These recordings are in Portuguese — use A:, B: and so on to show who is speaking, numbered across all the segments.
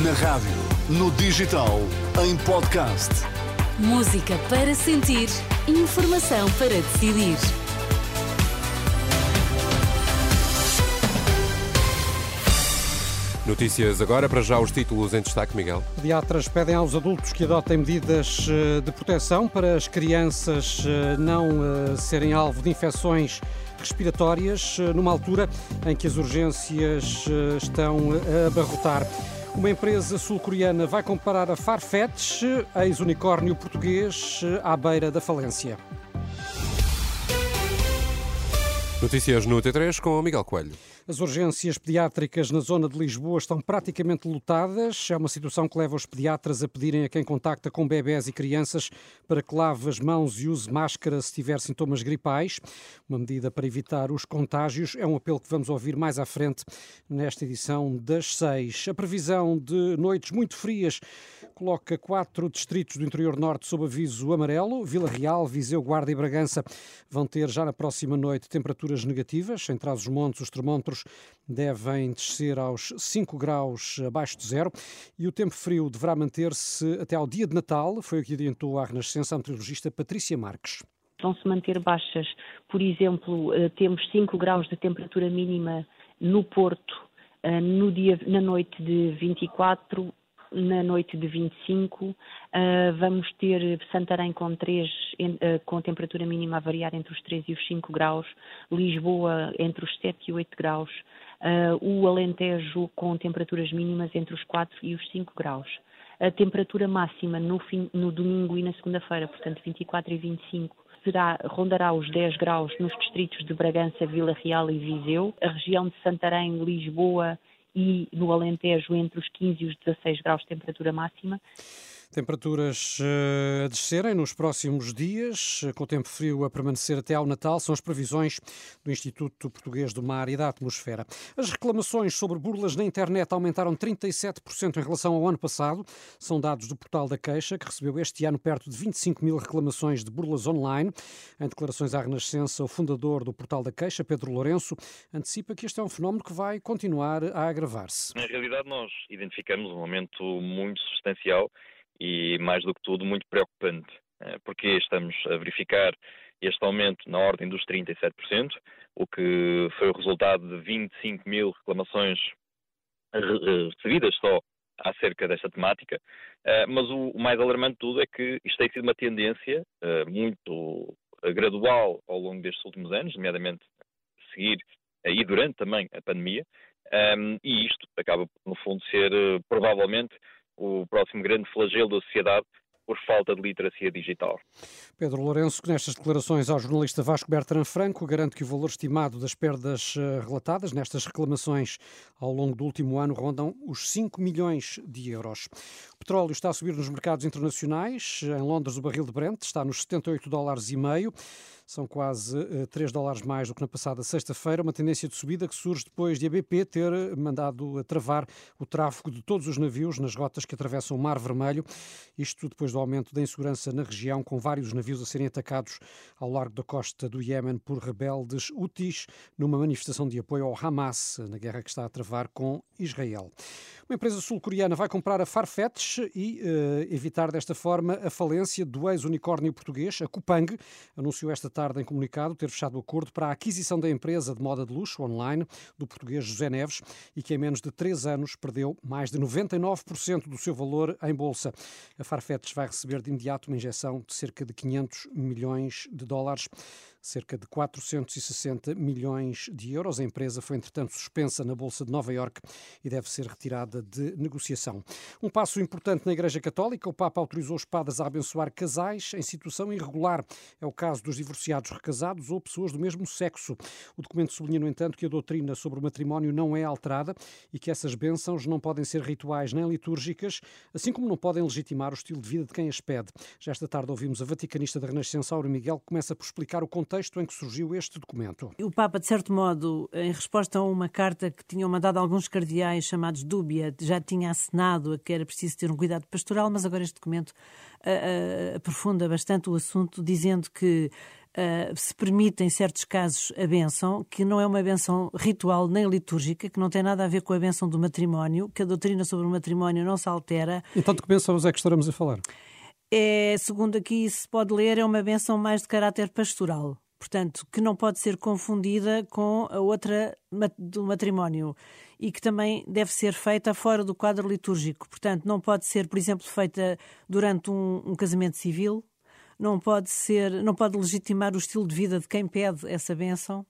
A: Na rádio, no digital, em podcast.
B: Música para sentir, informação para decidir.
C: Notícias agora, para já os títulos em destaque, Miguel.
D: Pediatras pedem aos adultos que adotem medidas eh, de proteção para as crianças eh, não eh, serem alvo de infecções respiratórias, numa altura em que as urgências estão a abarrotar. Uma empresa sul-coreana vai comparar a Farfetch, ex-unicórnio português, à beira da falência.
C: Notícias no T3 com Miguel Coelho.
D: As urgências pediátricas na zona de Lisboa estão praticamente lotadas. É uma situação que leva os pediatras a pedirem a quem contacta com bebés e crianças para que lave as mãos e use máscara se tiver sintomas gripais. Uma medida para evitar os contágios. É um apelo que vamos ouvir mais à frente nesta edição das seis. A previsão de noites muito frias coloca quatro distritos do interior norte sob aviso amarelo. Vila Real, Viseu, Guarda e Bragança vão ter já na próxima noite temperaturas negativas. Em Trás-os-Montes, os termómetros devem descer aos 5 graus abaixo de zero e o tempo frio deverá manter-se até ao dia de Natal, foi o que adiantou a Renascença a meteorologista Patrícia Marques.
E: Vão se manter baixas, por exemplo, eh, temos 5 graus de temperatura mínima no Porto eh, no dia, na noite de 24 na noite de 25, uh, ah, vamos ter Santarém com 3, uh, com temperatura mínima a variar entre os 3 e os 5 graus, Lisboa entre os 7 e 8 graus, uh, o Alentejo com temperaturas mínimas entre os 4 e os 5 graus. A temperatura máxima no, fim, no domingo e na segunda-feira, portanto 24 e 25, será, rondará os 10 graus nos distritos de Bragança, Vila Real e Viseu. A região de Santarém, Lisboa e no Alentejo entre os 15 e os 16 graus de temperatura máxima.
D: Temperaturas eh, a descerem nos próximos dias, eh, com o tempo frio a permanecer até ao Natal, são as previsões do Instituto Português do Mar e da Atmosfera. As reclamações sobre burlas na internet aumentaram 37% em relação ao ano passado. São dados do Portal da Queixa, que recebeu este ano perto de 25 mil reclamações de burlas online. Em declarações à Renascença, o fundador do Portal da Queixa, Pedro Lourenço, antecipa que este é um fenómeno que vai continuar a agravar-se.
F: Na realidade, nós identificamos um aumento muito substancial e, mais do que tudo, muito preocupante, eh, porque estamos a verificar este aumento na ordem dos 37%, o que foi o resultado de 25 mil reclamações recebidas só acerca desta temática, eh, mas o mais alarmante de tudo é que isto tem sido uma tendência eh, muito gradual ao longo destes últimos anos, nomeadamente seguir e durante também a pandemia, e isto acaba, no fundo, ser provavelmente o próximo grande flagelo da sociedade por falta de literacia digital.
D: Pedro Lourenço, que nestas declarações ao jornalista Vasco Bertrand Franco, garante que o valor estimado das perdas eh, relatadas nestas reclamações ao longo do último ano rondam os 5 milhões de euros. O petróleo está a subir nos mercados internacionais. Em Londres, o barril de Brent está nos 78 dólares e meio. São quase 3 eh, dólares mais do que na passada sexta-feira, uma tendência de subida que surge depois de a BP ter mandado travar o tráfego de todos os navios nas rotas que atravessam o Mar Vermelho. Isto depois do aumento da insegurança na região, com vários navios a serem atacados ao largo da costa do Iémen por rebeldes Houthis, numa manifestação de apoio ao Hamas na guerra que está a travar com Israel. Uma empresa sul-coreana vai comprar a Farfetch e uh, evitar desta forma a falência do ex-unicórnio português, a Cupang, anunciou esta tarde em comunicado ter fechado o acordo para a aquisição da empresa de moda de luxo online do português José Neves e que em menos de três anos perdeu mais de 99% do seu valor em bolsa. A Farfetch vai receber de imediato uma injeção de cerca de 500 milhões de dólares cerca de 460 milhões de euros. A empresa foi, entretanto, suspensa na Bolsa de Nova Iorque e deve ser retirada de negociação. Um passo importante na Igreja Católica. O Papa autorizou os padres a abençoar casais em situação irregular. É o caso dos divorciados recasados ou pessoas do mesmo sexo. O documento sublinha, no entanto, que a doutrina sobre o matrimónio não é alterada e que essas bênçãos não podem ser rituais nem litúrgicas, assim como não podem legitimar o estilo de vida de quem as pede. Já esta tarde ouvimos a vaticanista da Renascença, Aura Miguel, começa por explicar o contexto em que surgiu este documento.
G: O Papa, de certo modo, em resposta a uma carta que tinham mandado alguns cardeais chamados dúbia, já tinha assinado a que era preciso ter um cuidado pastoral, mas agora este documento uh, uh, aprofunda bastante o assunto, dizendo que uh, se permite, em certos casos, a benção, que não é uma benção ritual nem litúrgica, que não tem nada a ver com a benção do matrimónio, que a doutrina sobre o matrimónio não se altera.
D: Então, de que bênçãos é que estaremos a falar?
G: É, segundo aqui se pode ler, é uma benção mais de caráter pastoral. Portanto, que não pode ser confundida com a outra do matrimónio. E que também deve ser feita fora do quadro litúrgico. Portanto, não pode ser, por exemplo, feita durante um, um casamento civil, não pode ser, não pode legitimar o estilo de vida de quem pede essa bênção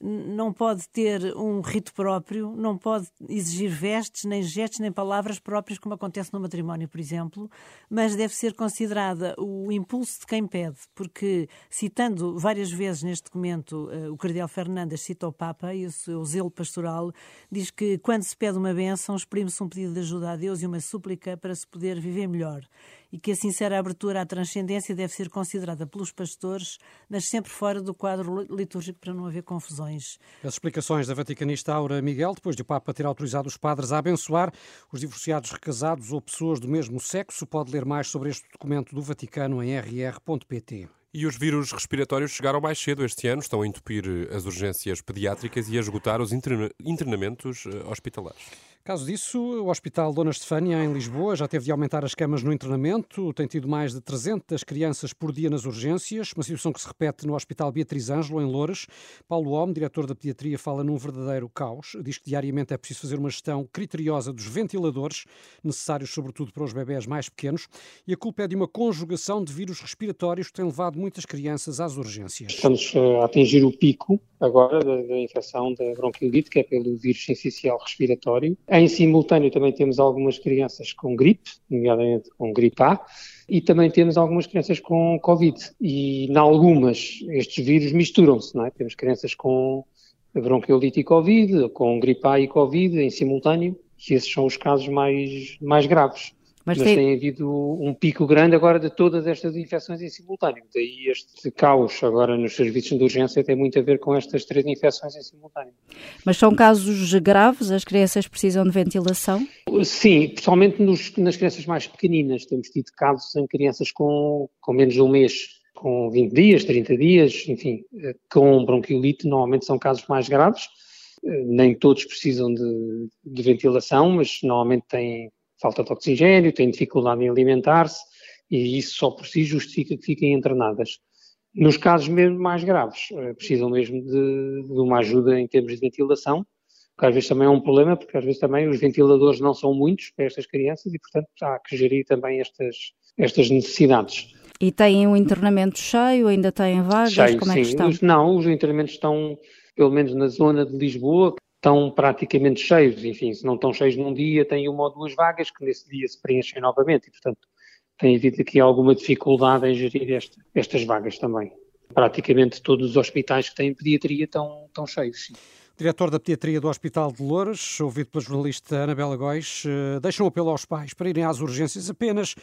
G: não pode ter um rito próprio, não pode exigir vestes, nem gestos, nem palavras próprias, como acontece no matrimónio, por exemplo, mas deve ser considerada o impulso de quem pede, porque, citando várias vezes neste documento, eh, o Cardeal Fernandes cita o Papa e o seu zelo pastoral, diz que quando se pede uma bênção, exprime-se um pedido de ajuda a Deus e uma súplica para se poder viver melhor e que a sincera abertura à transcendência deve ser considerada pelos pastores, mas sempre fora do quadro litúrgico para não haver confusões.
D: As explicações da vaticanista Aura Miguel, depois de o Papa ter autorizado os padres a abençoar os divorciados recasados ou pessoas do mesmo sexo, pode ler mais sobre este documento do Vaticano em rr.pt.
C: E os vírus respiratórios chegaram mais cedo este ano, estão a entupir as urgências pediátricas e a esgotar os internamentos eh, hospitalares.
D: Caso disso, o Hospital Dona Estefânia, em Lisboa, já teve de aumentar as camas no internamento. Tem tido mais de 300 crianças por dia nas urgências, uma situação que se repete no Hospital Beatriz Ângelo, em Loures. Paulo Homme, diretor da pediatria, fala num verdadeiro caos. Diz que diariamente é preciso fazer uma gestão criteriosa dos ventiladores, necessários sobretudo para os bebés mais pequenos, e a culpa é de uma conjugação de vírus respiratórios que tem levado muitas crianças às urgências.
H: Estamos a atingir o pico agora da, da infecção da bronquiolite, que é pelo vírus sensicial respiratório. Em simultâneo também temos algumas crianças com gripe, nomeadamente com gripe A, e também temos algumas crianças com Covid. E, em algumas, estes vírus misturam-se, não é? Temos crianças com bronquiolite e Covid, com gripe A e Covid em simultâneo, e esses são os casos mais, mais graves. Mas, Mas tem... tem... havido um pico grande agora de todas estas infecções em simultâneo. Daí este caos agora nos serviços de urgência tem muito a ver com estas três infecções em simultâneo.
I: Mas são casos graves? As crianças precisam de ventilação?
H: Sim, principalmente nos, nas crianças mais pequeninas. Temos tido casos em crianças com, com menos de um mês com 20 dias, 30 dias, enfim, com bronquiolite, normalmente são casos mais graves. Nem todos precisam de, de ventilação, mas normalmente têm falta de oxigênio, têm dificuldade em alimentar-se e isso só por si justifica que fiquem internadas. Nos casos mesmo mais graves, eh, precisam mesmo de, de uma ajuda em termos de ventilação, que às vezes também é um problema, porque às vezes também os ventiladores não são muitos para estas crianças e, portanto, há que gerir também estas, estas necessidades.
I: E têm um internamento cheio, ainda têm vagas?
H: Cheio,
I: como
H: sim.
I: é que estão?
H: Os, não, os internamentos estão, pelo menos na zona de Lisboa, estão praticamente cheios, enfim, se não estão cheios num dia, têm uma ou duas vagas que nesse dia se preenchem novamente e, portanto, tem havido aqui alguma dificuldade em gerir este, estas vagas também. Praticamente todos os hospitais que têm pediatria estão, estão cheios. Sim.
D: Diretor da Pediatria do Hospital de Louros, ouvido pela jornalista Anabela Góis, eh, deixa um apelo aos pais para irem às urgências apenas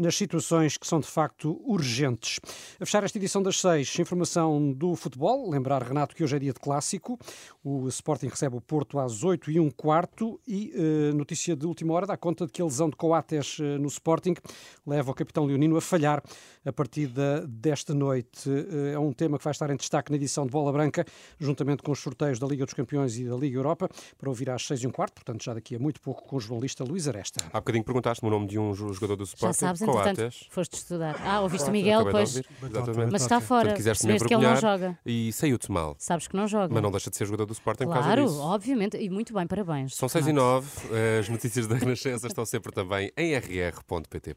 D: nas situações que são de facto urgentes. A fechar esta edição das seis, informação do futebol. Lembrar, Renato, que hoje é dia de clássico. O Sporting recebe o Porto às 8 e um quarto e uh, notícia de última hora dá conta de que a lesão de Coates uh, no Sporting leva o capitão leonino a falhar a partida desta noite. Uh, é um tema que vai estar em destaque na edição de Bola Branca, juntamente com os sorteios da Liga dos Campeões e da Liga Europa, para ouvir às seis e um quarto, portanto já daqui a muito pouco com o jornalista Luís Aresta.
C: Há bocadinho perguntaste-me o nome de um jogador do Sporting.
B: Já sabes, entretanto, foste estudar. Ah, ouviste o Miguel, pois.
C: Exatamente.
B: Mas está fora.
C: quiseste
B: me que ele não joga.
C: E saiu-te mal.
B: Sabes que não joga.
C: Mas não deixa de ser jogador do Sporting
B: claro,
C: por causa disso.
B: obviamente. E muito bem, parabéns.
C: São seis e nove. As notícias da Renascença estão sempre também em rr.pt.